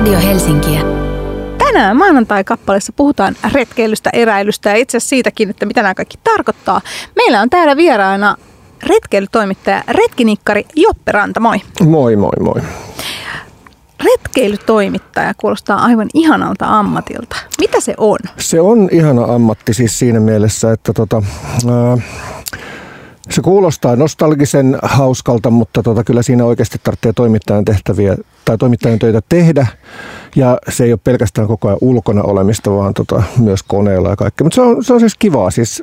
Radio Helsinkiä. Tänään maanantai-kappaleessa puhutaan retkeilystä, eräilystä ja itse asiassa siitäkin, että mitä nämä kaikki tarkoittaa. Meillä on täällä vieraana retkeilytoimittaja, retkinikkari Joppe Ranta, moi. Moi moi moi. Retkeilytoimittaja kuulostaa aivan ihanalta ammatilta. Mitä se on? Se on ihana ammatti siis siinä mielessä, että tota, ää, se kuulostaa nostalgisen hauskalta, mutta tota, kyllä siinä oikeasti tarvitsee toimittajan tehtäviä tai toimittajan töitä tehdä. Ja se ei ole pelkästään koko ajan ulkona olemista, vaan tota, myös koneella ja kaikkea. Mutta se on, se on siis kivaa. Siis,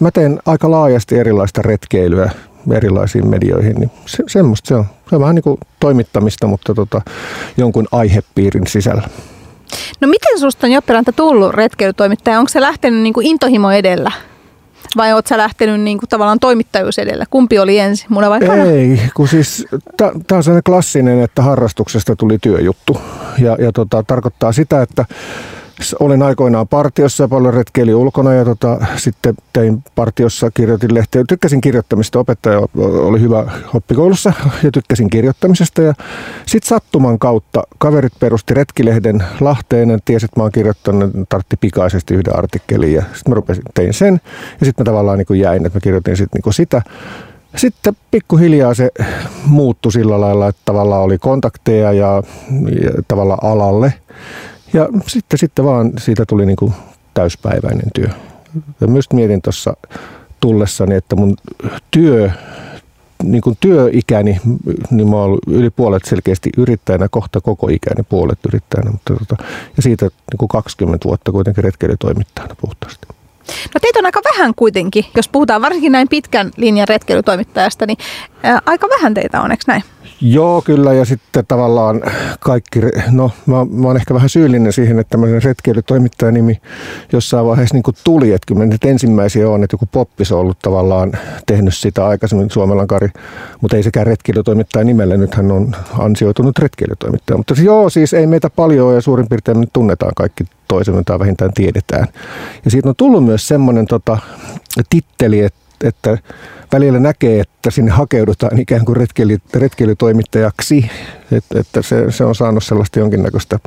mä teen aika laajasti erilaista retkeilyä erilaisiin medioihin, niin se, semmoista se on. Se on vähän niin kuin toimittamista, mutta tota, jonkun aihepiirin sisällä. No miten susta on Jopperanta tullut retkeilytoimittaja? Onko se lähtenyt niin kuin intohimo edellä? Vai oot sä lähtenyt niin kuin tavallaan toimittajuus edellä? Kumpi oli ensin, muna vai kana? Ei, kun siis tämä on sellainen klassinen, että harrastuksesta tuli työjuttu. Ja, ja tota, tarkoittaa sitä, että Olin aikoinaan partiossa paljon retkeili ulkona ja tota, sitten tein partiossa, kirjoitin lehteä. Tykkäsin kirjoittamista, opettaja oli hyvä oppikoulussa ja tykkäsin kirjoittamisesta. Ja sitten sattuman kautta kaverit perusti retkilehden Lahteen ja tiesi, että mä oon kirjoittanut, tartti pikaisesti yhden artikkelin ja sitten mä rupesin, tein sen. Ja sitten mä tavallaan niin kuin jäin, että mä kirjoitin sit niin kuin sitä. Sitten pikkuhiljaa se muuttui sillä lailla, että tavallaan oli kontakteja ja, ja tavallaan alalle. Ja sitten, sitten vaan siitä tuli niin kuin täyspäiväinen työ. Ja myös mietin tuossa tullessani, että mun työ, niin kuin työikäni, niin mä oon yli puolet selkeästi yrittäjänä, kohta koko ikäni puolet yrittäjänä, mutta tota, ja siitä niin kuin 20 vuotta kuitenkin retkeilytoimittajana puhtaasti. No teitä on aika vähän kuitenkin, jos puhutaan varsinkin näin pitkän linjan retkeilytoimittajasta, niin ää, aika vähän teitä on, eikö näin? Joo, kyllä. Ja sitten tavallaan kaikki, no mä, mä oon ehkä vähän syyllinen siihen, että tämmöinen retkeilytoimittajan nimi jossain vaiheessa niin kuin tuli. Että kyllä nyt ensimmäisiä on, että joku poppis on ollut tavallaan tehnyt sitä aikaisemmin Suomelan Kari, mutta ei sekään retkeilytoimittaja nimellä. Nyt hän on ansioitunut retkeilytoimittaja. Mutta joo, siis ei meitä paljon ja suurin piirtein me tunnetaan kaikki toisemme tai vähintään tiedetään. Ja siitä on tullut myös semmoinen tota, titteli, että, että välillä näkee, että sinne hakeudutaan ikään kuin retkeily, retkeilytoimittajaksi, että, että se, se on saanut sellaista jonkinnäköistä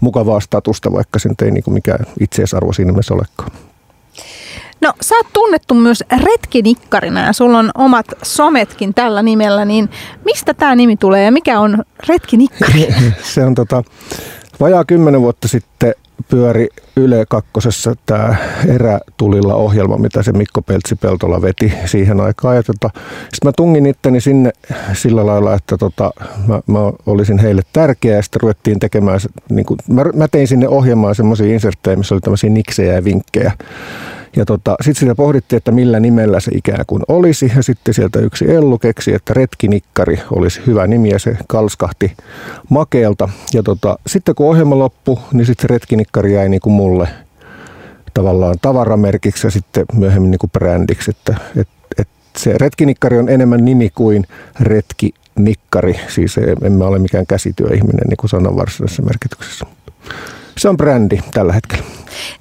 mukavaa statusta, vaikka se ei niin kuin mikään itseisarvo siinä mielessä olekaan. No sä oot tunnettu myös retkinikkarina ja sulla on omat sometkin tällä nimellä, niin mistä tämä nimi tulee ja mikä on retkinikkari? se on tota, vajaa kymmenen vuotta sitten pyöri Yle kakkosessa tämä erätulilla ohjelma, mitä se Mikko Peltsi-Peltola veti siihen aikaan. Ja tota, sitten mä tungin itteni sinne sillä lailla, että tota, mä, mä, olisin heille tärkeä ja sitten ruvettiin tekemään, niin kuin, mä, mä tein sinne ohjelmaan semmoisia inserttejä, missä oli tämmöisiä niksejä ja vinkkejä. Ja tota, sitten sitä pohdittiin, että millä nimellä se ikään kuin olisi. Ja sitten sieltä yksi Ellu keksi, että Retkinikkari olisi hyvä nimi ja se kalskahti makeelta. Ja tota, sitten kun ohjelma loppui, niin sitten Retkinikkari jäi niin kuin mulle tavallaan tavaramerkiksi ja sitten myöhemmin niin kuin brändiksi. Että, et, et se Retkinikkari on enemmän nimi kuin Retkinikkari. Siis en mä ole mikään käsityöihminen niin kuin sanan varsinaisessa merkityksessä. Se on brändi tällä hetkellä.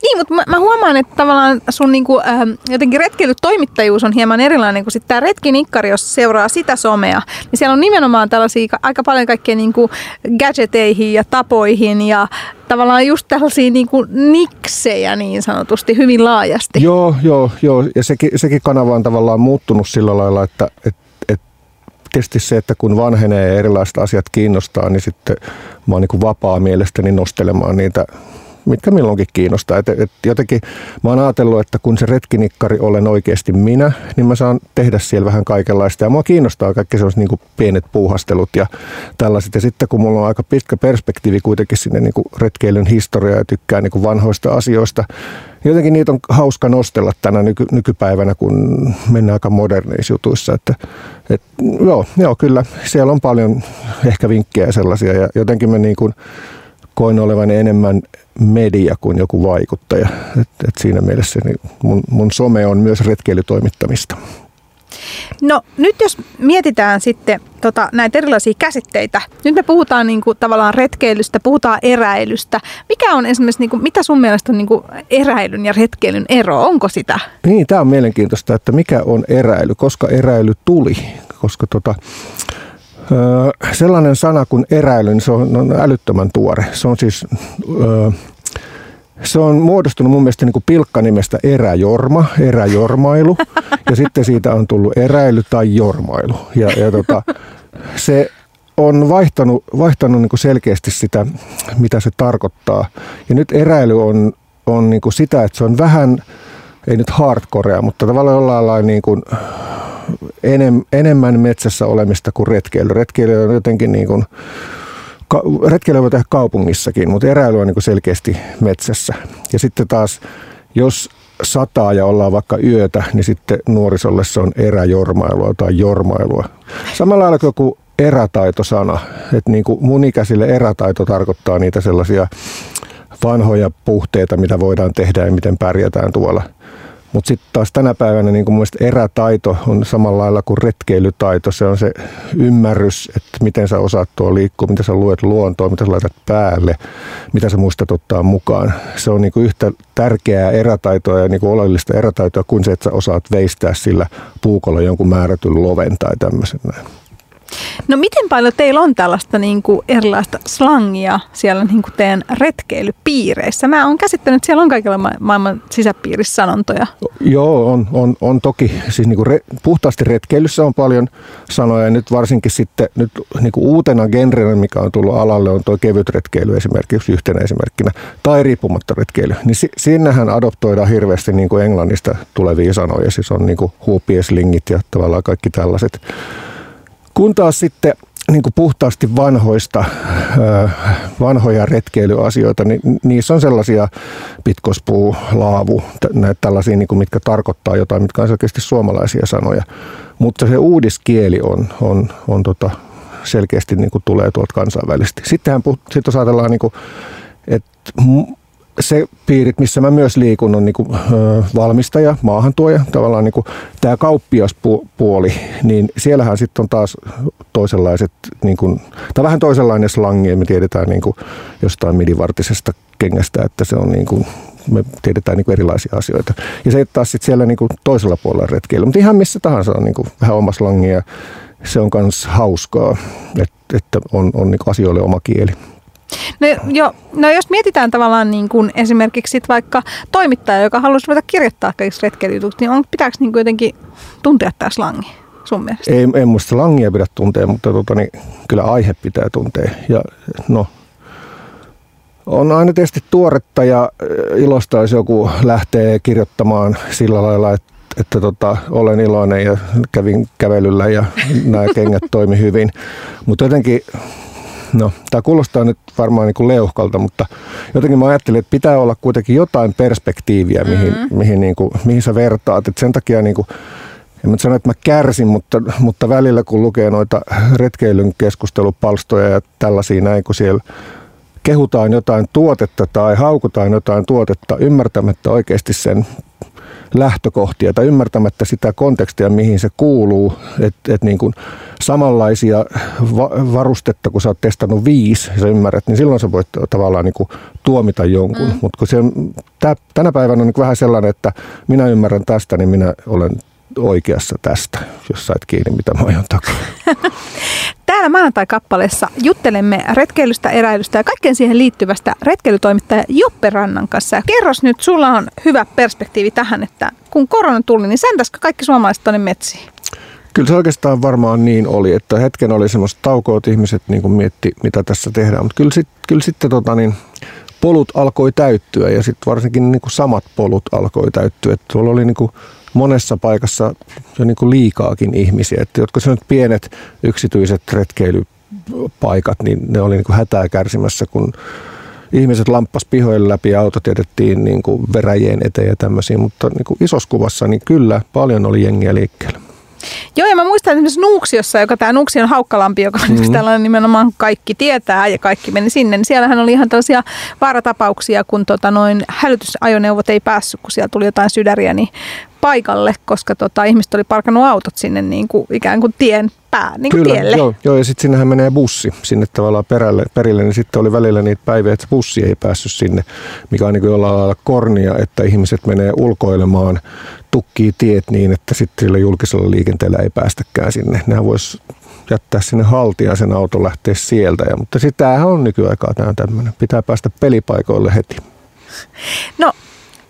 Niin, mutta mä, mä huomaan, että tavallaan sun niinku, äh, jotenkin retkeilytoimittajuus on hieman erilainen kuin sitten tämä retkinikkari, jos seuraa sitä somea. Niin siellä on nimenomaan tällaisia aika paljon kaikkea niinku gadgeteihin ja tapoihin ja tavallaan just tällaisia niinku niksejä niin sanotusti hyvin laajasti. Joo, joo, joo. Ja sekin, sekin kanava on tavallaan muuttunut sillä lailla, että, että tietysti se, että kun vanhenee ja erilaiset asiat kiinnostaa, niin sitten mä oon niin vapaa mielestäni nostelemaan niitä mitkä milloinkin kiinnostaa. Et, et jotenkin mä oon ajatellut, että kun se retkinikkari olen oikeasti minä, niin mä saan tehdä siellä vähän kaikenlaista. Ja mua kiinnostaa kaikki sellaiset niin pienet puuhastelut ja tällaiset. Ja sitten kun mulla on aika pitkä perspektiivi kuitenkin sinne niin kuin retkeilyn historiaa ja tykkää niin kuin vanhoista asioista, niin jotenkin niitä on hauska nostella tänä nyky, nykypäivänä, kun mennään aika moderneissa jutuissa. Että, et, joo, joo, kyllä, siellä on paljon ehkä vinkkejä sellaisia ja jotenkin me niin kuin koin olevan enemmän media kuin joku vaikuttaja. Et, et siinä mielessä niin mun, mun some on myös retkeilytoimittamista. No nyt jos mietitään sitten tota, näitä erilaisia käsitteitä. Nyt me puhutaan niin kuin, tavallaan retkeilystä, puhutaan eräilystä. Mikä on esimerkiksi, niin kuin, mitä sun mielestä on niin kuin, eräilyn ja retkeilyn ero? Onko sitä? Niin, tämä on mielenkiintoista, että mikä on eräily, koska eräily tuli. Koska tota, sellainen sana kuin eräily, niin se on, on älyttömän tuore. Se on siis... Öö, se on muodostunut mun mielestä niin kuin pilkkanimestä eräjorma, eräjormailu, ja sitten siitä on tullut eräily tai jormailu. Ja, ja tota, se on vaihtanut, vaihtanut niin kuin selkeästi sitä, mitä se tarkoittaa. Ja nyt eräily on, on niin kuin sitä, että se on vähän, ei nyt hardcorea, mutta tavallaan jollain lailla niin kuin enem, enemmän metsässä olemista kuin retkeily. Retkeily on jotenkin niin kuin, retkeily voi tehdä kaupungissakin, mutta eräily on niin selkeästi metsässä. Ja sitten taas, jos sataa ja ollaan vaikka yötä, niin sitten nuorisolle se on eräjormailua tai jormailua. Samalla lailla kuin erätaitosana, että niin kuin mun ikäisille erätaito tarkoittaa niitä sellaisia vanhoja puhteita, mitä voidaan tehdä ja miten pärjätään tuolla – mutta sitten taas tänä päivänä niin mun erätaito on samalla lailla kuin retkeilytaito. Se on se ymmärrys, että miten sä osaat tuo liikkua, mitä sä luet luontoa, mitä sä laitat päälle, mitä sä muistat ottaa mukaan. Se on niin yhtä tärkeää erätaitoa ja niin oleellista erätaitoa kuin se, että sä osaat veistää sillä puukolla jonkun määrätyn loven tai tämmöisen näin. No miten paljon teillä on tällaista niin kuin erilaista slangia siellä niin kuin teidän retkeilypiireissä? Mä oon käsittänyt, että siellä on kaikilla ma- maailman sisäpiirissä sanontoja. Joo, on, on, on toki. Siis niin kuin re, puhtaasti retkeilyssä on paljon sanoja. Ja nyt varsinkin sitten nyt niin kuin uutena genrenä, mikä on tullut alalle, on tuo kevyt retkeily esimerkiksi yhtenä esimerkkinä. Tai riippumatta retkeily. Niin si, sinnehän adoptoidaan hirveästi niin kuin englannista tulevia sanoja. Siis on niin kuin huupieslingit ja tavallaan kaikki tällaiset kun taas sitten niin kuin puhtaasti vanhoista, vanhoja retkeilyasioita, niin niissä on sellaisia pitkospuu, laavu, näitä tällaisia, niin kuin, mitkä tarkoittaa jotain, mitkä on selkeästi suomalaisia sanoja. Mutta se uudiskieli on, on, on tota, selkeästi niin kuin tulee tuolta kansainvälisesti. Sittenhän sit jos ajatellaan, niin kuin, että se piirit, missä mä myös liikun, on niinku, ö, valmistaja, maahantuoja, tavallaan niinku, tämä kauppiaspuoli, niin siellähän sitten on taas toisenlaiset, niinku, tai vähän toisenlainen slangi, me tiedetään niinku, jostain midivartisesta kengästä, että se on niinku, me tiedetään niinku erilaisia asioita. Ja se taas sitten siellä niinku toisella puolella retkeillä, mutta ihan missä tahansa on niinku vähän oma slangi ja se on myös hauskaa, että, että on, on niinku asioille oma kieli. No, jo, no jos mietitään tavallaan niin kuin esimerkiksi sit vaikka toimittaja, joka haluaisi ruveta kirjoittaa kaikista retkeilyjutuista, niin on, pitääkö niin jotenkin tuntea tämä slangi sun mielestä? Ei, en muista slangia pidä tuntea, mutta tota, niin, kyllä aihe pitää tuntea. Ja no, on aina tietysti tuoretta ja ilosta, jos joku lähtee kirjoittamaan sillä lailla, että että tota, olen iloinen ja kävin kävelyllä ja nämä kengät toimi hyvin. Mutta jotenkin No, tämä kuulostaa nyt varmaan niin kuin leuhkalta, mutta jotenkin mä ajattelin, että pitää olla kuitenkin jotain perspektiiviä, mihin, mm-hmm. mihin, niin kuin, mihin sä vertaat. Et sen takia niin kuin, en mä sano, että mä kärsin, mutta, mutta välillä kun lukee noita retkeilyn keskustelupalstoja ja tällaisia näin, kun siellä kehutaan jotain tuotetta tai haukutaan jotain tuotetta ymmärtämättä oikeasti sen lähtökohtia tai ymmärtämättä sitä kontekstia, mihin se kuuluu. Että et niin kuin samanlaisia va- varustetta, kun sä oot testannut viisi, sä ymmärrät, niin silloin sä voit tavallaan niin kuin tuomita jonkun. Mm. Mutta kun se, tää, tänä päivänä on niin vähän sellainen, että minä ymmärrän tästä, niin minä olen oikeassa tästä, jos sait kiinni, mitä mä oon takaa. Täällä maanantai-kappaleessa juttelemme retkeilystä, eräilystä ja kaikkeen siihen liittyvästä retkeilytoimittaja Joppe Rannan kanssa. Ja kerros nyt, sulla on hyvä perspektiivi tähän, että kun korona tuli, niin sentäskö kaikki suomalaiset tuonne metsiin? Kyllä se oikeastaan varmaan niin oli, että hetken oli semmoista taukoa, että ihmiset niin kuin mietti, mitä tässä tehdään. Mutta kyllä, sit, kyllä sitten tota niin, polut alkoi täyttyä ja sitten varsinkin niin kuin samat polut alkoi täyttyä. Että tuolla oli niin kuin monessa paikassa jo niin kuin liikaakin ihmisiä. Että jotka nyt pienet yksityiset retkeilypaikat, niin ne oli niin kuin hätää kärsimässä, kun ihmiset lamppas pihoille läpi ja autot jätettiin niin kuin veräjien eteen ja tämmöisiä, mutta niin kuin isossa kuvassa niin kyllä paljon oli jengiä liikkeellä. Joo, ja mä muistan esimerkiksi Nuuksiossa, joka tämä Nuuksion haukkalampi, joka mm-hmm. tällainen nimenomaan kaikki tietää ja kaikki meni sinne, niin siellähän oli ihan tällaisia vaaratapauksia, kun tota noin hälytysajoneuvot ei päässyt, kun siellä tuli jotain sydäriä, niin paikalle, koska tota, ihmiset oli parkannut autot sinne niin kuin, ikään kuin tien pää, niin kuin Kyllä, tielle. Joo, joo, ja sitten sinnehän menee bussi sinne tavallaan perälle, perille, niin sitten oli välillä niitä päiviä, että bussi ei päässyt sinne, mikä on niin kuin jollain lailla kornia, että ihmiset menee ulkoilemaan, tukkii tiet niin, että sitten sillä julkisella liikenteellä ei päästäkään sinne. Nehän voisi jättää sinne haltia sen auton lähteä sieltä. Ja, mutta sitähän on nykyaikaa tämä tämmöinen. Pitää päästä pelipaikoille heti. No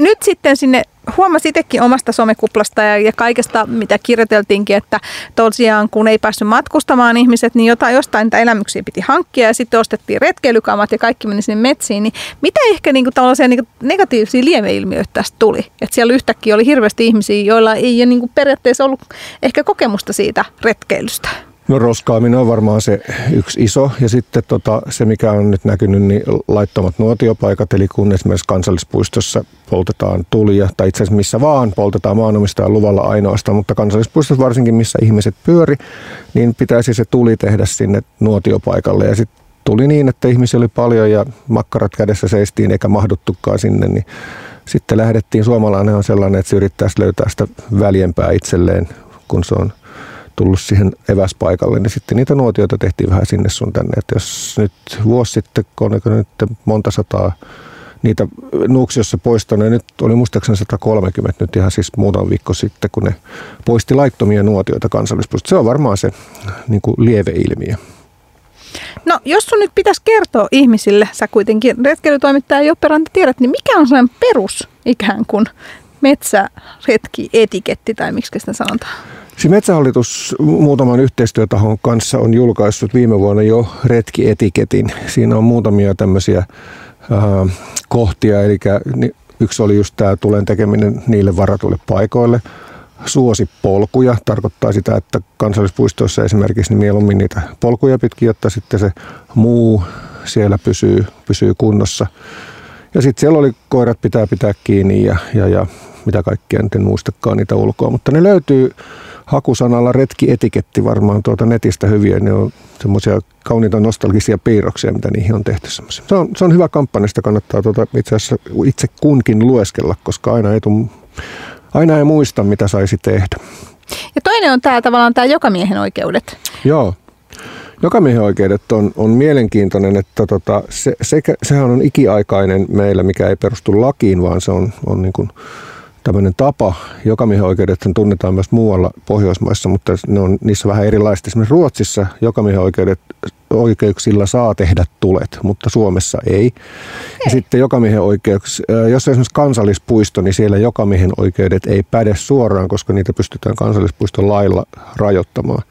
nyt sitten sinne huomasi itsekin omasta somekuplasta ja, ja kaikesta, mitä kirjoiteltiinkin, että tosiaan kun ei päässyt matkustamaan ihmiset, niin jotain, jostain niitä elämyksiä piti hankkia ja sitten ostettiin retkeilykamat ja kaikki meni sinne metsiin. Niin mitä ehkä niin kuin, tällaisia niin kuin negatiivisia lieveilmiöitä tästä tuli? Että siellä yhtäkkiä oli hirveästi ihmisiä, joilla ei niin kuin periaatteessa ollut ehkä kokemusta siitä retkeilystä. No roskaaminen on varmaan se yksi iso. Ja sitten tota, se mikä on nyt näkynyt, niin laittomat nuotiopaikat, eli kun esimerkiksi kansallispuistossa poltetaan tulia, tai itse asiassa missä vaan poltetaan maanomistajan luvalla ainoastaan, mutta kansallispuistossa varsinkin missä ihmiset pyöri, niin pitäisi se tuli tehdä sinne nuotiopaikalle. Ja sitten tuli niin, että ihmisiä oli paljon ja makkarat kädessä seistiin eikä mahduttukaan sinne, niin sitten lähdettiin, suomalainen on sellainen, että se yrittäisi löytää sitä väljempää itselleen, kun se on tullut siihen eväspaikalle, niin sitten niitä nuotioita tehtiin vähän sinne sun tänne. Että jos nyt vuosi sitten, on nyt monta sataa niitä Nuuksiossa poistanut, nyt oli muistaakseni 130 nyt ihan siis muutama viikko sitten, kun ne poisti laittomia nuotioita kansallispuistosta. Se on varmaan se niin kuin lieveilmiö. No, jos sun nyt pitäisi kertoa ihmisille, sä kuitenkin retkeilytoimittaja Joppe tiedät, niin mikä on sellainen perus ikään kuin metsäretki etiketti tai miksi sitä sanotaan? Siis Metsähallitus muutaman yhteistyötahon kanssa on julkaissut viime vuonna jo retkietiketin. Siinä on muutamia tämmöisiä äh, kohtia, eli yksi oli just tämä tulen tekeminen niille varatuille paikoille. Suosi polkuja tarkoittaa sitä, että kansallispuistoissa esimerkiksi niin mieluummin niitä polkuja pitkin, jotta sitten se muu siellä pysyy, pysyy kunnossa. Ja sitten siellä oli koirat pitää pitää kiinni ja, ja, ja mitä kaikkea, en muistakaan niitä ulkoa, mutta ne löytyy hakusanalla retkietiketti varmaan tuota netistä hyviä. Ne on semmoisia kauniita nostalgisia piirroksia, mitä niihin on tehty. Se, on, se on hyvä kampanja, sitä kannattaa tuota itse asiassa itse kunkin lueskella, koska aina ei, tuu, aina ei muista, mitä saisi tehdä. Ja toinen on tämä tavallaan tämä jokamiehen oikeudet. Joo. Jokamiehen oikeudet on, on mielenkiintoinen, että tota, se, se, sehän on ikiaikainen meillä, mikä ei perustu lakiin, vaan se on, on niin kuin tämmöinen tapa. Jokamiehen oikeudet tunnetaan myös muualla Pohjoismaissa, mutta ne on niissä vähän erilaista. Esimerkiksi Ruotsissa jokamiehen oikeudet, oikeuksilla saa tehdä tulet, mutta Suomessa ei. ei. Ja sitten jokamiehen oikeuks, jos on esimerkiksi kansallispuisto, niin siellä jokamiehen oikeudet ei päde suoraan, koska niitä pystytään kansallispuiston lailla rajoittamaan.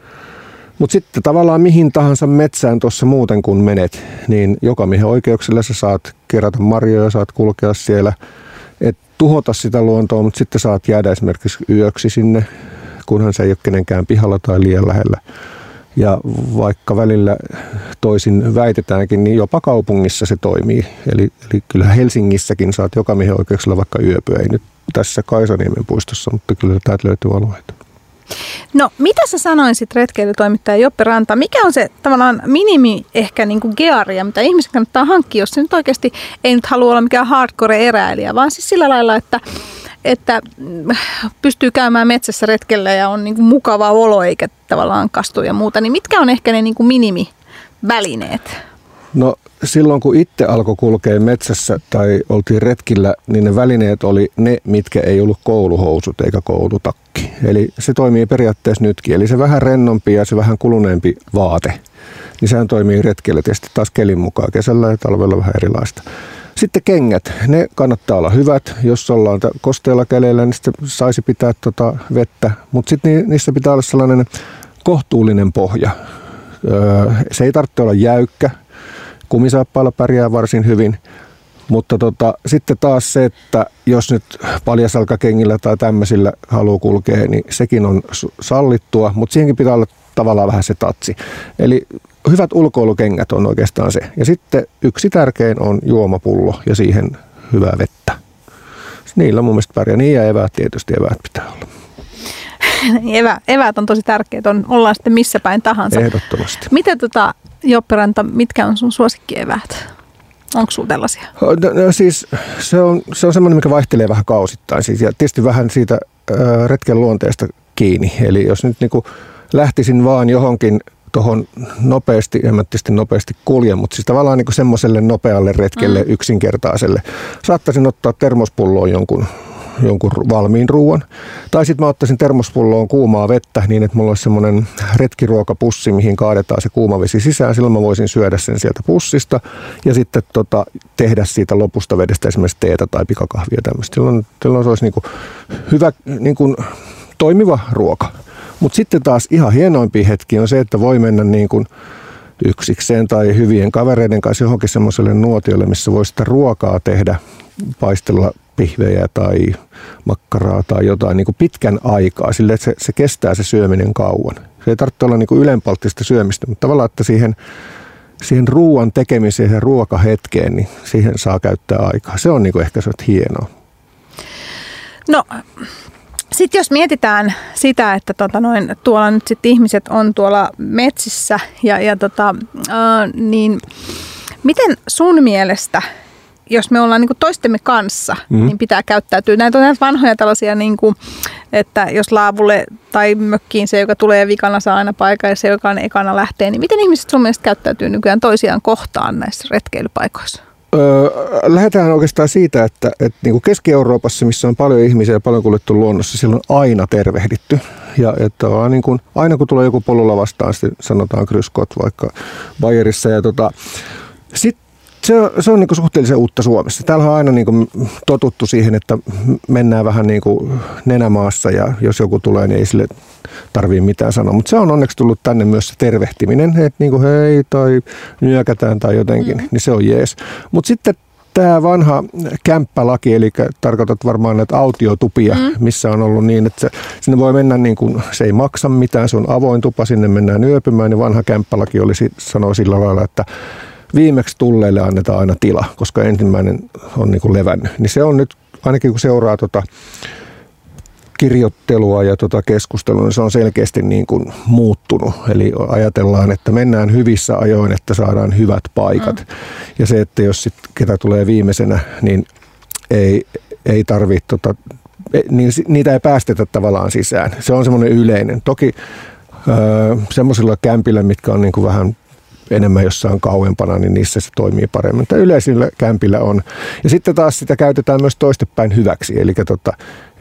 Mutta sitten tavallaan mihin tahansa metsään tuossa muuten kun menet, niin jokamiehen oikeuksilla sä saat kerätä marjoja, saat kulkea siellä – et tuhota sitä luontoa, mutta sitten saat jäädä esimerkiksi yöksi sinne, kunhan se ei ole kenenkään pihalla tai liian lähellä. Ja vaikka välillä toisin väitetäänkin, niin jopa kaupungissa se toimii. Eli, eli kyllä Helsingissäkin saat joka mihin oikeuksella vaikka yöpyä. Ei nyt tässä Kaisaniemen puistossa, mutta kyllä täältä löytyy alueita. No mitä sä sanoisit retkeilytoimittaja Joppe Ranta? Mikä on se tavallaan minimi ehkä niin kuin gearia, mitä ihmisen kannattaa hankkia, jos se nyt oikeasti ei nyt halua olla mikään hardcore-eräilijä, vaan siis sillä lailla, että että pystyy käymään metsässä retkellä ja on niin kuin mukava olo eikä tavallaan kastu ja muuta, niin mitkä on ehkä ne niin kuin minimivälineet? No silloin kun itse alkoi kulkea metsässä tai oltiin retkillä, niin ne välineet oli ne, mitkä ei ollut kouluhousut eikä koulutakki. Eli se toimii periaatteessa nytkin. Eli se vähän rennompi ja se vähän kuluneempi vaate, niin sehän toimii retkellä tietysti taas kelin mukaan. Kesällä ja talvella vähän erilaista. Sitten kengät, ne kannattaa olla hyvät. Jos ollaan kosteella käleillä, niin sitten saisi pitää tota vettä. Mutta sitten niissä pitää olla sellainen kohtuullinen pohja. Se ei tarvitse olla jäykkä, kumisaappailla pärjää varsin hyvin. Mutta tota, sitten taas se, että jos nyt paljasalkakengillä tai tämmöisillä haluaa kulkea, niin sekin on sallittua, mutta siihenkin pitää olla tavallaan vähän se tatsi. Eli hyvät ulkoilukengät on oikeastaan se. Ja sitten yksi tärkein on juomapullo ja siihen hyvää vettä. Niillä mun mielestä pärjää. Niin ja eväät tietysti, eväät pitää olla. Evä, eväät on tosi tärkeät, on, ollaan sitten missä päin tahansa. Ehdottomasti. Miten tota, Jopperanta, mitkä on sun suosikkieväät? Onko sulla tällaisia? No, no, siis se on, se on semmoinen, mikä vaihtelee vähän kausittain. Siis, ja tietysti vähän siitä äh, retken luonteesta kiinni. Eli jos nyt niin kuin lähtisin vaan johonkin tuohon nopeasti, en mä tietysti nopeasti kulje, mutta siis tavallaan niin semmoiselle nopealle retkelle, mm. yksinkertaiselle. Saattaisin ottaa termospulloon jonkun jonkun valmiin ruoan. Tai sitten mä ottaisin termospulloon kuumaa vettä niin, että mulla olisi semmoinen retkiruokapussi, mihin kaadetaan se kuuma vesi sisään. Silloin mä voisin syödä sen sieltä pussista ja sitten tota, tehdä siitä lopusta vedestä esimerkiksi teetä tai pikakahvia tämmöistä. Silloin, silloin se olisi niin kuin hyvä niin kuin toimiva ruoka. Mutta sitten taas ihan hienoimpi hetki on se, että voi mennä niin kuin yksikseen tai hyvien kavereiden kanssa johonkin semmoiselle nuotiolle, missä voi sitä ruokaa tehdä, paistella pihvejä tai makkaraa tai jotain niin kuin pitkän aikaa, sille että se, se kestää se syöminen kauan. Se ei tarvitse olla niin ylenpalttista syömistä, mutta tavallaan, että siihen, siihen ruoan tekemiseen ja ruokahetkeen, niin siihen saa käyttää aikaa. Se on niin kuin ehkä se hienoa. No sitten jos mietitään sitä, että tota noin, tuolla nyt sitten ihmiset on tuolla metsissä, ja, ja tota, äh, niin miten sun mielestä, jos me ollaan niin toistemme kanssa, mm-hmm. niin pitää käyttäytyä. Näitä on näitä vanhoja tällaisia, niin kuin, että jos laavulle tai mökkiin se, joka tulee vikana, saa aina paikan ja se, joka on ekana lähtee, niin miten ihmiset sun mielestä käyttäytyy nykyään toisiaan kohtaan näissä retkeilypaikoissa? Öö, lähdetään oikeastaan siitä, että, että niin kuin Keski-Euroopassa, missä on paljon ihmisiä ja paljon kuljettu luonnossa, siellä on aina tervehditty. Ja että on niin kuin, aina kun tulee joku polulla vastaan, sitten sanotaan kryskot vaikka Bayerissa. Ja tota, sitten se, se on niin suhteellisen uutta Suomessa. Täällä on aina niin totuttu siihen, että mennään vähän niin kuin nenämaassa ja jos joku tulee, niin ei sille tarvii mitään sanoa. Mutta se on onneksi tullut tänne myös se tervehtiminen, että niin kuin hei tai nyökätään tai jotenkin, mm. niin se on jees. Mutta sitten tämä vanha kämppälaki, eli tarkoitat varmaan näitä autiotupia, mm. missä on ollut niin, että se, sinne voi mennä niin kuin, se ei maksa mitään, se on avoin tupa, sinne mennään yöpymään, niin vanha kämppälaki oli, sanoo sillä lailla, että viimeksi tulleille annetaan aina tila, koska ensimmäinen on niin kuin levännyt. Niin se on nyt, ainakin kun seuraa tota kirjoittelua ja tota keskustelua, niin se on selkeästi niin kuin muuttunut. Eli ajatellaan, että mennään hyvissä ajoin, että saadaan hyvät paikat. Mm. Ja se, että jos sit ketä tulee viimeisenä, niin ei, ei tarvitse, tota, niin niitä ei päästetä tavallaan sisään. Se on semmoinen yleinen. Toki öö, semmoisilla kämpillä, mitkä on niin kuin vähän enemmän jossain kauempana, niin niissä se toimii paremmin. Mutta yleisillä kämpillä on. Ja sitten taas sitä käytetään myös toistepäin hyväksi. Eli tota,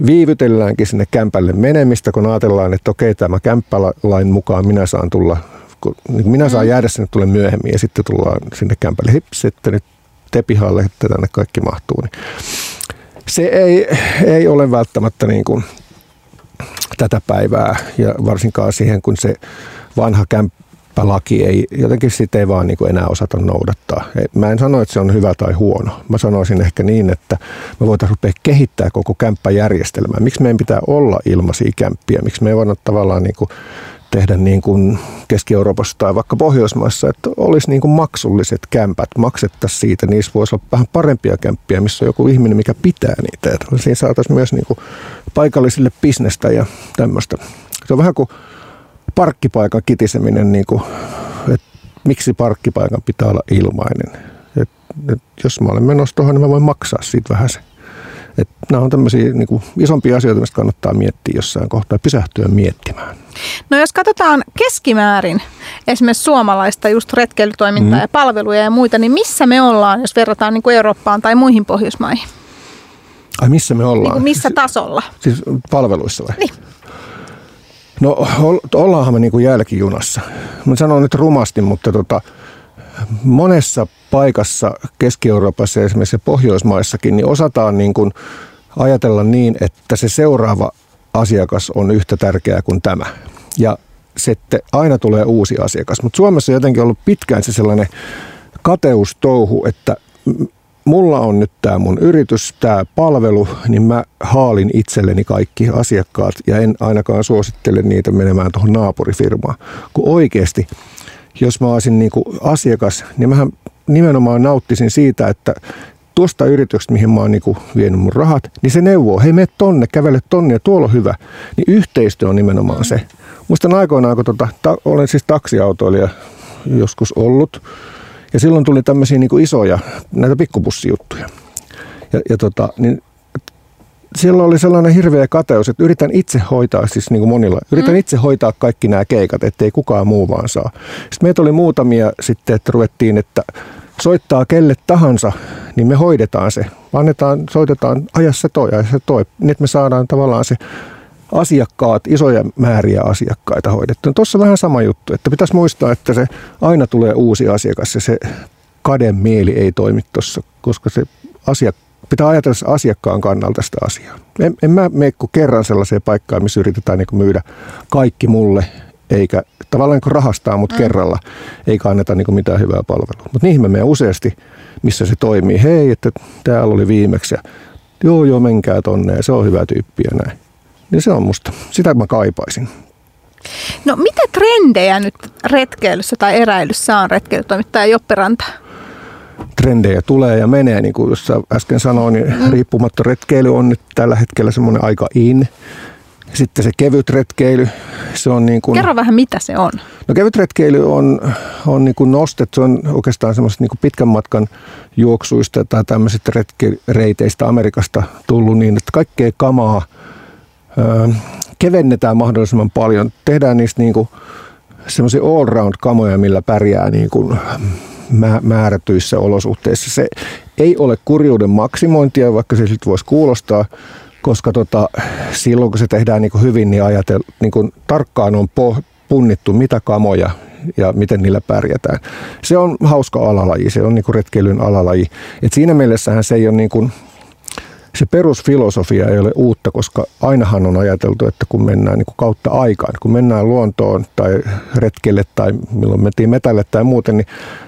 viivytelläänkin sinne kämpälle menemistä, kun ajatellaan, että okei, tämä kämppälain mukaan minä saan tulla, kun niin minä saan mm. jäädä sinne tulee myöhemmin ja sitten tullaan sinne kämpälle. Hips, että nyt te pihalle, että tänne kaikki mahtuu. Niin se ei, ei ole välttämättä niin kuin tätä päivää ja varsinkaan siihen, kun se vanha kämppä laki ei, jotenkin sitä ei vaan niin kuin enää osata noudattaa. Mä en sano, että se on hyvä tai huono. Mä sanoisin ehkä niin, että me voitaisiin rupea kehittää koko kämppäjärjestelmää. Miksi meidän pitää olla ilmaisia kämppiä? Miksi me ei voida tavallaan niin kuin tehdä niin kuin Keski-Euroopassa tai vaikka Pohjoismaissa, että olisi niin kuin maksulliset kämpät, maksettaisiin siitä. Niissä voisi olla vähän parempia kämppiä, missä on joku ihminen, mikä pitää niitä. Siinä saataisiin myös niin kuin paikallisille bisnestä ja tämmöistä. Se on vähän kuin parkkipaikan kitiseminen, niin kuin, että miksi parkkipaikan pitää olla ilmainen. Et, et jos mä olen menossa tuohon, niin mä voin maksaa siitä vähän se. Et nämä on tämmöisiä niin kuin, isompia asioita, mistä kannattaa miettiä jossain kohtaa, pysähtyä miettimään. No jos katsotaan keskimäärin esimerkiksi suomalaista just retkeilytoimintaa mm. ja palveluja ja muita, niin missä me ollaan, jos verrataan niin kuin Eurooppaan tai muihin Pohjoismaihin? Ai missä me ollaan? Niin kuin missä tasolla? Siis palveluissa vai? Niin. No ollaanhan me niin kuin jälkijunassa. Mä sanon nyt rumasti, mutta tota, monessa paikassa Keski-Euroopassa esimerkiksi Pohjoismaissakin, niin osataan niin kuin ajatella niin, että se seuraava asiakas on yhtä tärkeä kuin tämä. Ja sitten aina tulee uusi asiakas. Mutta Suomessa on jotenkin ollut pitkään se sellainen kateustouhu, että mulla on nyt tämä mun yritys, tämä palvelu, niin mä haalin itselleni kaikki asiakkaat ja en ainakaan suosittele niitä menemään tuohon naapurifirmaan. Kun oikeasti, jos mä olisin niin kuin asiakas, niin mä nimenomaan nauttisin siitä, että tuosta yrityksestä, mihin mä oon niin vienyt mun rahat, niin se neuvoo, hei mene tonne, kävele tonne ja tuolla on hyvä. Niin yhteistyö on nimenomaan se. Muistan aikoinaan, kun tota, ta, olen siis taksiautoilija joskus ollut, ja silloin tuli tämmöisiä niin kuin isoja, näitä pikkubussijuttuja. Ja, ja tota, niin siellä oli sellainen hirveä kateus, että yritän itse hoitaa, siis niin kuin monilla, yritän mm. itse hoitaa kaikki nämä keikat, ettei kukaan muu vaan saa. Sitten meitä oli muutamia sitten, että ruvettiin, että soittaa kelle tahansa, niin me hoidetaan se. Annetaan, soitetaan ajassa toi, ajassa toi, niin että me saadaan tavallaan se asiakkaat, isoja määriä asiakkaita hoidettu. Tuossa on vähän sama juttu, että pitäisi muistaa, että se aina tulee uusi asiakas ja se kademieli ei toimi tuossa, koska se asiak pitää ajatella asiakkaan kannalta sitä asiaa. En, en mä mene kerran sellaiseen paikkaan, missä yritetään niin myydä kaikki mulle, eikä tavallaan niin rahastaa mut mm. kerralla, eikä anneta niin mitään hyvää palvelua. Mutta niihin me menen useasti, missä se toimii. Hei, että täällä oli viimeksi ja joo joo menkää tonne ja se on hyvä tyyppi ja näin. Niin se on musta, sitä mä kaipaisin. No mitä trendejä nyt retkeilyssä tai eräilyssä on retkeilytoimittaja Joppe Ranta? trendejä tulee ja menee, niin kuin jos äsken sanoin, niin mm. riippumatta retkeily on nyt tällä hetkellä semmoinen aika in. Sitten se kevyt retkeily, se on niin kuin... Kerro vähän, mitä se on. No kevyt retkeily on, on niin kuin nostet, se on oikeastaan semmoista niin kuin pitkän matkan juoksuista tai tämmöisistä retkereiteistä Amerikasta tullut niin, että kaikkea kamaa kevennetään mahdollisimman paljon. Tehdään niistä niin kuin semmoisia all-round kamoja, millä pärjää niin kuin määrätyissä olosuhteissa. Se ei ole kurjuuden maksimointia, vaikka se siltä voisi kuulostaa, koska tota, silloin kun se tehdään niin kuin hyvin, niin, ajatel, niin kuin tarkkaan on po, punnittu, mitä kamoja ja miten niillä pärjätään. Se on hauska alalaji, se on niin kuin retkeilyn alalaji. Et siinä mielessähän se ei ole niin kuin se perusfilosofia ei ole uutta, koska ainahan on ajateltu, että kun mennään niin kuin kautta aikaan, kun mennään luontoon tai retkelle tai milloin mentiin metälle tai muuten, niin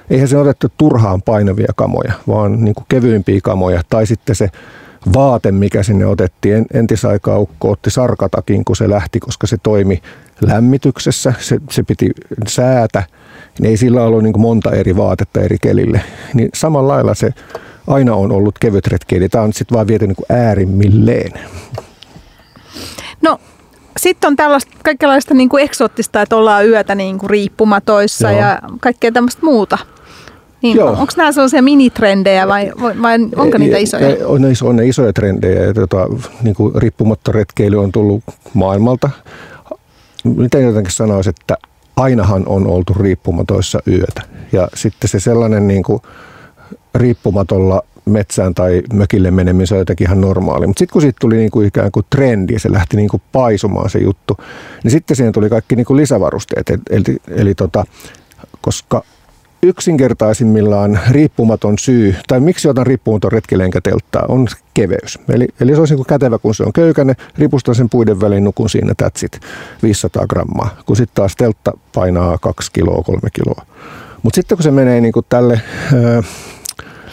eihän se otettu turhaan painavia kamoja, vaan niin kuin kevyimpiä kamoja. Tai sitten se vaate, mikä sinne otettiin. Entisaikaa ukko otti sarkatakin, kun se lähti, koska se toimi lämmityksessä, se, se piti säätä. Niin ei sillä ollut niin monta eri vaatetta eri kelille. Niin samalla lailla se aina on ollut kevyt retkeily. Tämä on sitten vaan viety niin kuin äärimmilleen. No sitten on tällaista kaikenlaista niin kuin eksoottista, että ollaan yötä niin kuin riippumatoissa Joo. ja kaikkea tämmöistä muuta. Niin, onko nämä sellaisia minitrendejä vai, vai onko niitä isoja? On, ne, on ne isoja trendejä. Tota, niin kuin riippumatta retkeily on tullut maailmalta. Miten jotenkin sanoisi, että ainahan on oltu riippumatoissa yötä. Ja sitten se sellainen niin kuin, riippumatolla metsään tai mökille meneminen, se on jotenkin ihan normaali. Mutta sitten kun siitä tuli niinku ikään kuin trendi se lähti niinku paisumaan se juttu, niin sitten siihen tuli kaikki niinku lisävarusteet. Eli, eli, eli tota, koska yksinkertaisimmillaan riippumaton syy, tai miksi otan riippumaton retkilenkätelttaa, on keveys. Eli, eli se olisi niin kätevä, kun se on köykäinen, ripustan sen puiden väliin, nukun siinä tätsit 500 grammaa, kun sitten taas teltta painaa 2 kiloa, 3 kiloa. Mutta sitten kun se menee niin kuin tälle... Öö,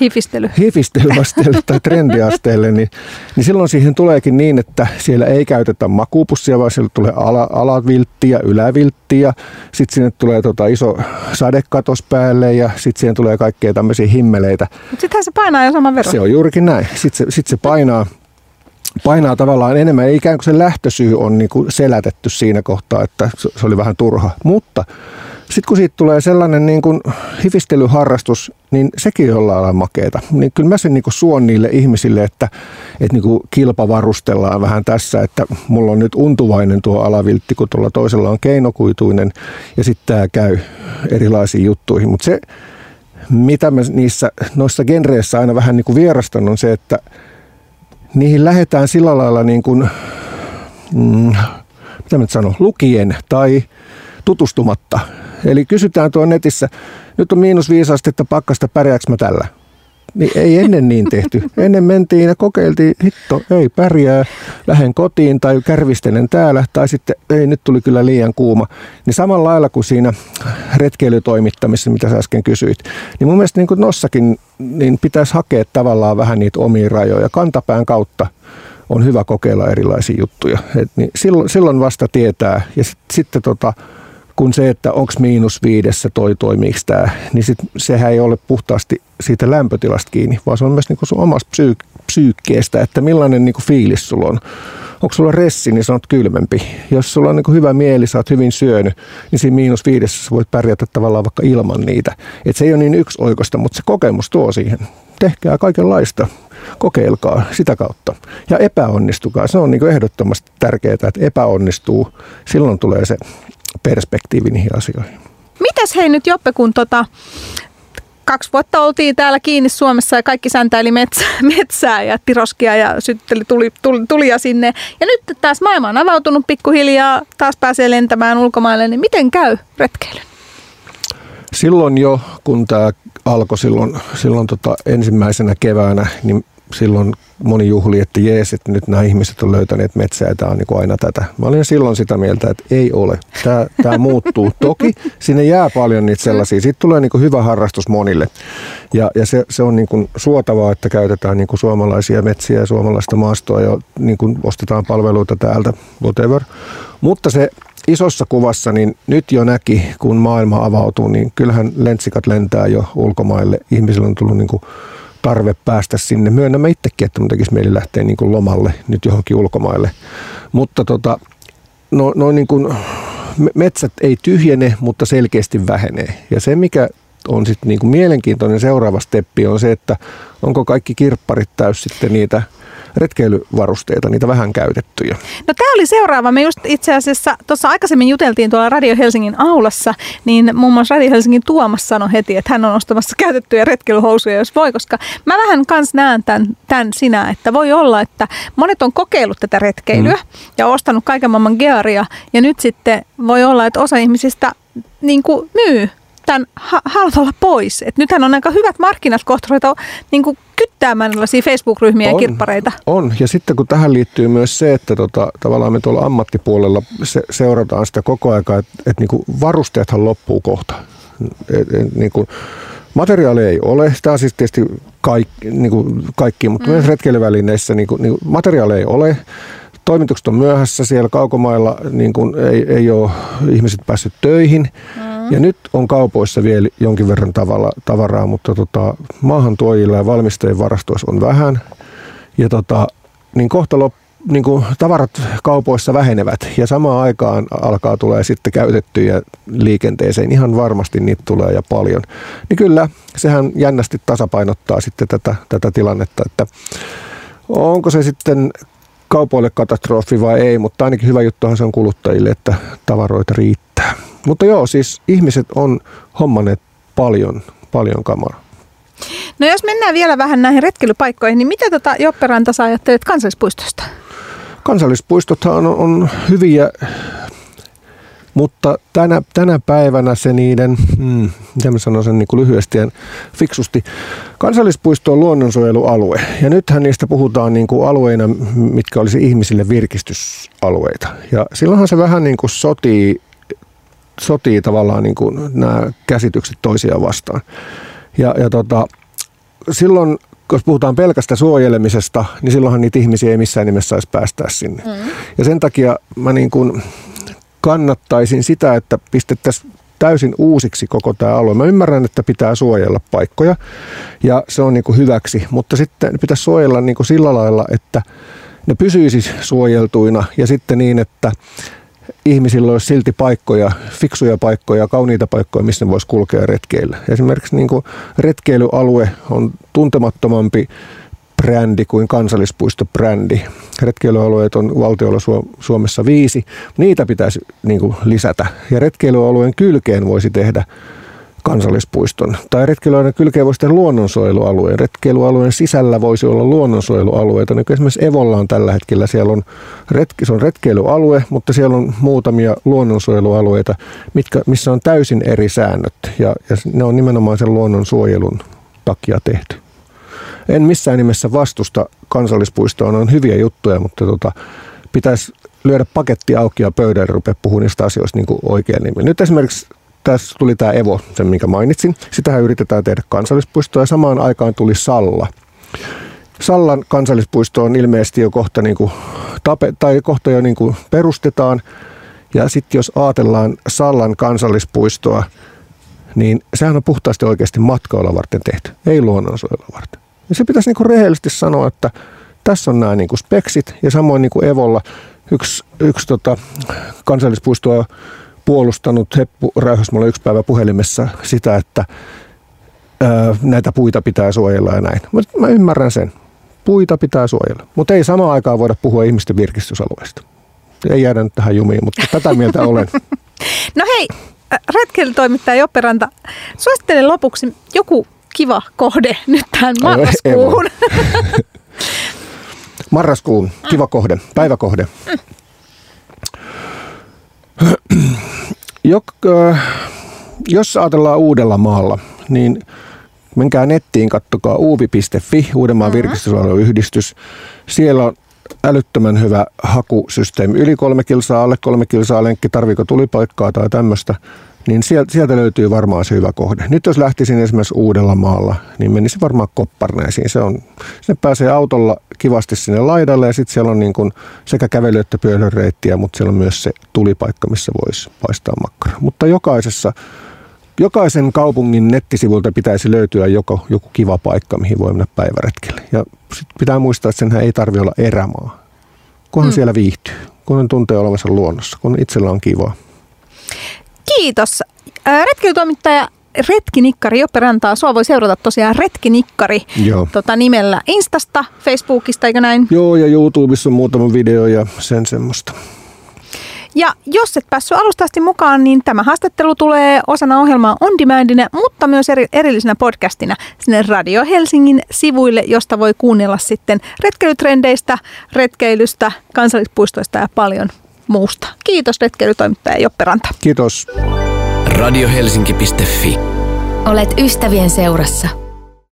Hifistely. Hifistelyasteelle tai trendiasteelle, niin, niin silloin siihen tuleekin niin, että siellä ei käytetä makuupussia, vaan siellä tulee ala, alavilttiä, ylävilttiä, sitten sinne tulee tota iso sadekatos päälle ja sitten siihen tulee kaikkea tämmöisiä himmeleitä. Mutta sittenhän se painaa jo saman verran. Se on juurikin näin. Sitten se, sit se painaa, painaa tavallaan enemmän. Ikään kuin se lähtösyy on niin kuin selätetty siinä kohtaa, että se oli vähän turha. Mutta sitten kun siitä tulee sellainen niin kuin hifistelyharrastus, niin sekin jollain lailla makeeta. Niin kyllä mä sen niin kuin suon niille ihmisille, että, että niin kuin kilpavarustellaan vähän tässä, että mulla on nyt untuvainen tuo alaviltti, kun tuolla toisella on keinokuituinen ja sitten tämä käy erilaisiin juttuihin. Mutta se, mitä mä niissä noissa genreissä aina vähän niin kuin vierastan, on se, että niihin lähdetään sillä lailla niin kuin, mm, mitä mä sanon, lukien tai tutustumatta Eli kysytään tuo netissä, nyt on miinus viisi astetta pakkasta, pärjääkö mä tällä? Niin ei ennen niin tehty. Ennen mentiin ja kokeiltiin, hitto, ei pärjää, lähden kotiin tai kärvistelen täällä, tai sitten ei, nyt tuli kyllä liian kuuma. Niin samalla lailla kuin siinä retkeilytoimittamisessa, mitä sä äsken kysyit, niin mun mielestä niin kuin nossakin niin pitäisi hakea tavallaan vähän niitä omia rajoja kantapään kautta on hyvä kokeilla erilaisia juttuja. Et niin silloin, silloin vasta tietää. Ja sitten sit, tota, kun se, että onko miinus viidessä toi toimiiko tämä, niin sit, sehän ei ole puhtaasti siitä lämpötilasta kiinni, vaan se on myös niin sun omasta psyy- psyykkeestä, että millainen niin fiilis sulla on. Onko sulla ressi, niin sä oot kylmempi. Jos sulla on niin hyvä mieli, sä oot hyvin syönyt, niin siinä miinus viidessä sä voit pärjätä tavallaan vaikka ilman niitä. Et se ei ole niin yksi oikosta, mutta se kokemus tuo siihen. Tehkää kaikenlaista kokeilkaa sitä kautta. Ja epäonnistukaa. Se on niin ehdottomasti tärkeää, että epäonnistuu. Silloin tulee se perspektiivi niihin asioihin. Mitäs hei nyt Joppe, kun tota, kaksi vuotta oltiin täällä kiinni Suomessa ja kaikki säntäili metsää, metsää ja tiroskia ja sytteli tuli, tuli, tulia sinne. Ja nyt taas maailma on avautunut pikkuhiljaa, taas pääsee lentämään ulkomaille, niin miten käy retkeilyn? Silloin jo, kun tämä alkoi silloin, silloin tota ensimmäisenä keväänä, niin silloin moni juhli, että jees, että nyt nämä ihmiset on löytäneet metsää ja tämä on niin kuin aina tätä. Mä olin silloin sitä mieltä, että ei ole. Tämä, tämä muuttuu. Toki sinne jää paljon niitä sellaisia. Siitä tulee niin kuin hyvä harrastus monille. Ja, ja se, se on niin kuin suotavaa, että käytetään niin kuin suomalaisia metsiä ja suomalaista maastoa ja niin kuin ostetaan palveluita täältä, whatever. Mutta se isossa kuvassa, niin nyt jo näki, kun maailma avautuu, niin kyllähän lentsikat lentää jo ulkomaille. Ihmisillä on tullut niin kuin tarve päästä sinne. Myönnämme itsekin, että mun tekisi mieli lähteä niin kuin lomalle nyt johonkin ulkomaille. Mutta tota, no, no niin kuin, metsät ei tyhjene, mutta selkeästi vähenee. Ja se, mikä on sitten niin kuin mielenkiintoinen seuraava steppi on se, että onko kaikki kirpparit täys sitten niitä – retkeilyvarusteita, niitä vähän käytettyjä. No tämä oli seuraava. Me just itse asiassa tuossa aikaisemmin juteltiin tuolla Radio Helsingin aulassa, niin muun muassa Radio Helsingin Tuomas sanoi heti, että hän on ostamassa käytettyjä retkeilyhousuja, jos voi, koska mä vähän kans näen tämän, tämän sinä, että voi olla, että monet on kokeillut tätä retkeilyä mm. ja ostanut kaiken maailman gearia ja nyt sitten voi olla, että osa ihmisistä niin kuin myy tämän halvalla pois. Et nythän on aika hyvät markkinat kohta niin kuin kyttäämään tällaisia Facebook-ryhmiä on, ja kirppareita. On, ja sitten kun tähän liittyy myös se, että tota, tavallaan me tuolla ammattipuolella se, seurataan sitä koko ajan, että et, niin varusteethan loppuu kohta. Et, et, niin kuin, materiaali ei ole, sitä on siis tietysti kaikki, niin kuin kaikki mutta mm. myös retkeilyvälineissä niin kuin, niin kuin, materiaali ei ole. Toimitukset on myöhässä siellä kaukomailla, niin kuin ei, ei ole ihmiset päässyt töihin. Mm ja nyt on kaupoissa vielä jonkin verran tavalla, tavaraa, mutta tota, maahantuojilla ja valmistajien varastoissa on vähän. Ja tota, niin kohta lop, niin kuin tavarat kaupoissa vähenevät ja samaan aikaan alkaa tulee sitten käytettyjä liikenteeseen. Ihan varmasti niitä tulee ja paljon. Niin kyllä, sehän jännästi tasapainottaa sitten tätä, tätä tilannetta, että onko se sitten kaupoille katastrofi vai ei, mutta ainakin hyvä juttuhan se on kuluttajille, että tavaroita riittää. Mutta joo, siis ihmiset on hommaneet paljon, paljon kamaa. No jos mennään vielä vähän näihin retkeilypaikkoihin, niin mitä tota Jopperanta sä ajattelet kansallispuistosta? Kansallispuistothan on, on hyviä, mutta tänä, tänä päivänä se niiden, hmm, miten mä sanon sen niin kuin lyhyesti ja fiksusti, kansallispuisto on luonnonsuojelualue. Ja nythän niistä puhutaan niin kuin alueina, mitkä olisi ihmisille virkistysalueita. Ja silloinhan se vähän niin kuin sotii sotii tavallaan niin kuin nämä käsitykset toisiaan vastaan. Ja, ja tota, silloin, kun puhutaan pelkästä suojelemisesta, niin silloinhan niitä ihmisiä ei missään nimessä saisi päästää sinne. Mm. Ja sen takia mä niin kuin kannattaisin sitä, että pistettäisiin täysin uusiksi koko tämä alue. Mä ymmärrän, että pitää suojella paikkoja ja se on niin kuin hyväksi, mutta sitten pitäisi suojella niin kuin sillä lailla, että ne pysyisi suojeltuina ja sitten niin, että ihmisillä olisi silti paikkoja, fiksuja paikkoja, kauniita paikkoja, missä ne voisi kulkea retkeillä. Esimerkiksi niin kuin retkeilyalue on tuntemattomampi brändi kuin kansallispuistobrändi. Retkeilyalueet on valtiolla Suomessa viisi. Niitä pitäisi niin kuin lisätä. Ja retkeilyalueen kylkeen voisi tehdä kansallispuiston. Tai retkeilualueen kylkeen voisi tehdä luonnonsuojelualueen. Retkeilualueen sisällä voisi olla luonnonsuojelualueita. Niin esimerkiksi Evolla on tällä hetkellä, siellä on, retki, se on retkeilyalue, mutta siellä on muutamia luonnonsuojelualueita, mitkä, missä on täysin eri säännöt. Ja, ja ne on nimenomaan sen luonnonsuojelun takia tehty. En missään nimessä vastusta kansallispuistoa, ne on hyviä juttuja, mutta tota, pitäisi lyödä paketti auki ja pöydälle rupea puhumaan niistä asioista niin kuin oikein nimi. Nyt esimerkiksi tässä tuli tämä Evo, sen minkä mainitsin. Sitähän yritetään tehdä kansallispuistoa ja samaan aikaan tuli Salla. Sallan kansallispuisto on ilmeisesti jo kohta, niin kuin tai kohta jo niin kuin perustetaan. Ja sitten jos ajatellaan Sallan kansallispuistoa, niin sehän on puhtaasti oikeasti matkailua varten tehty, ei luonnonsuojelua varten. Ja se pitäisi niin kuin rehellisesti sanoa, että tässä on nämä niin kuin speksit ja samoin niin kuin Evolla yksi, yksi tota, kansallispuisto puolustanut Heppu Räyhäsmällä yksi päivä puhelimessa sitä, että ää, näitä puita pitää suojella ja näin. Mutta mä ymmärrän sen. Puita pitää suojella. Mutta ei samaan aikaan voida puhua ihmisten virkistysalueista. Ei jäädä nyt tähän jumiin, mutta tätä mieltä olen. No hei, retkeilytoimittaja Joppe Ranta, suosittelen lopuksi joku kiva kohde nyt tähän marraskuuhun? Marraskuun, kiva kohde, päiväkohde. Jok, äh, jos ajatellaan uudella maalla, niin menkää nettiin, kattokaa uuvi.fi, Uudenmaan mm-hmm. yhdistys. Siellä on älyttömän hyvä hakusysteemi. Yli kolme kilsaa, alle kolme kilsaa lenkki, tarviiko tulipaikkaa tai tämmöistä, niin sieltä, löytyy varmaan se hyvä kohde. Nyt jos lähtisin esimerkiksi uudella maalla, niin menisin varmaan Kopparneisiin. Se on, sinne pääsee autolla kivasti sinne laidalle ja sitten siellä on niin kuin sekä kävely- että pyöräreittiä, mutta siellä on myös se tulipaikka, missä voisi paistaa makkara. Mutta jokaisessa jokaisen kaupungin nettisivulta pitäisi löytyä joko, joku kiva paikka, mihin voi mennä päiväretkelle. Ja sit pitää muistaa, että senhän ei tarvitse olla erämaa, kunhan mm. siellä viihtyy, kun tuntee olevansa luonnossa, kun itsellä on kivaa. Kiitos. Retkeilytoimittaja Retkinikkari Joppe Rantaa. Sua voi seurata tosiaan Retkinikkari Joo. Tota, nimellä Instasta, Facebookista, eikö näin? Joo, ja YouTubessa on muutama video ja sen semmoista. Ja jos et päässyt alusta asti mukaan, niin tämä haastattelu tulee osana ohjelmaa on demandina, mutta myös eri, erillisenä podcastina sinne Radio Helsingin sivuille, josta voi kuunnella sitten retkeilytrendeistä, retkeilystä, kansallispuistoista ja paljon muusta. Kiitos retkeilytoimittaja Joppe Ranta. Kiitos. Radiohelsinki.fi. Olet ystävien seurassa.